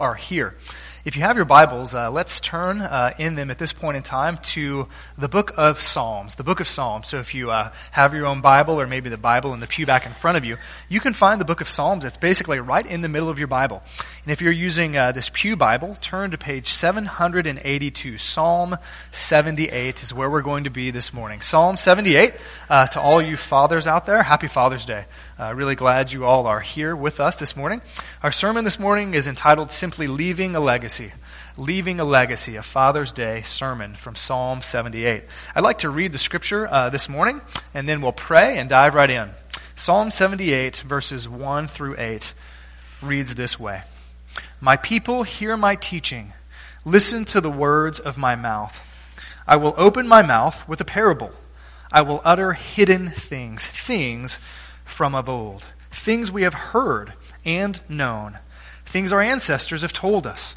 are here. If you have your Bibles, uh, let's turn uh, in them at this point in time to the book of Psalms. The book of Psalms. So if you uh, have your own Bible or maybe the Bible in the pew back in front of you, you can find the book of Psalms. It's basically right in the middle of your Bible. And if you're using uh, this pew Bible, turn to page 782. Psalm 78 is where we're going to be this morning. Psalm 78. Uh, to all you fathers out there, happy Father's Day. Uh, really glad you all are here with us this morning. Our sermon this morning is entitled simply Leaving a Legacy legacy. Leaving a legacy, a Father's Day sermon from Psalm 78. I'd like to read the scripture uh, this morning, and then we'll pray and dive right in. Psalm 78, verses 1 through 8, reads this way My people hear my teaching, listen to the words of my mouth. I will open my mouth with a parable. I will utter hidden things, things from of old, things we have heard and known, things our ancestors have told us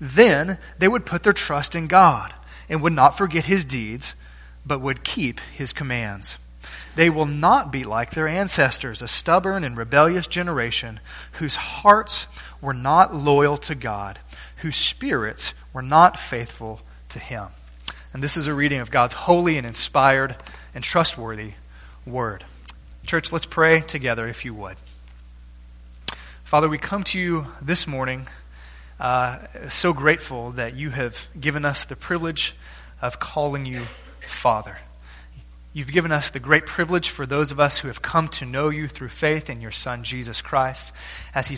then they would put their trust in God and would not forget his deeds, but would keep his commands. They will not be like their ancestors, a stubborn and rebellious generation whose hearts were not loyal to God, whose spirits were not faithful to him. And this is a reading of God's holy and inspired and trustworthy word. Church, let's pray together if you would. Father, we come to you this morning uh, so grateful that you have given us the privilege of calling you Father. You've given us the great privilege for those of us who have come to know you through faith in your Son, Jesus Christ, as he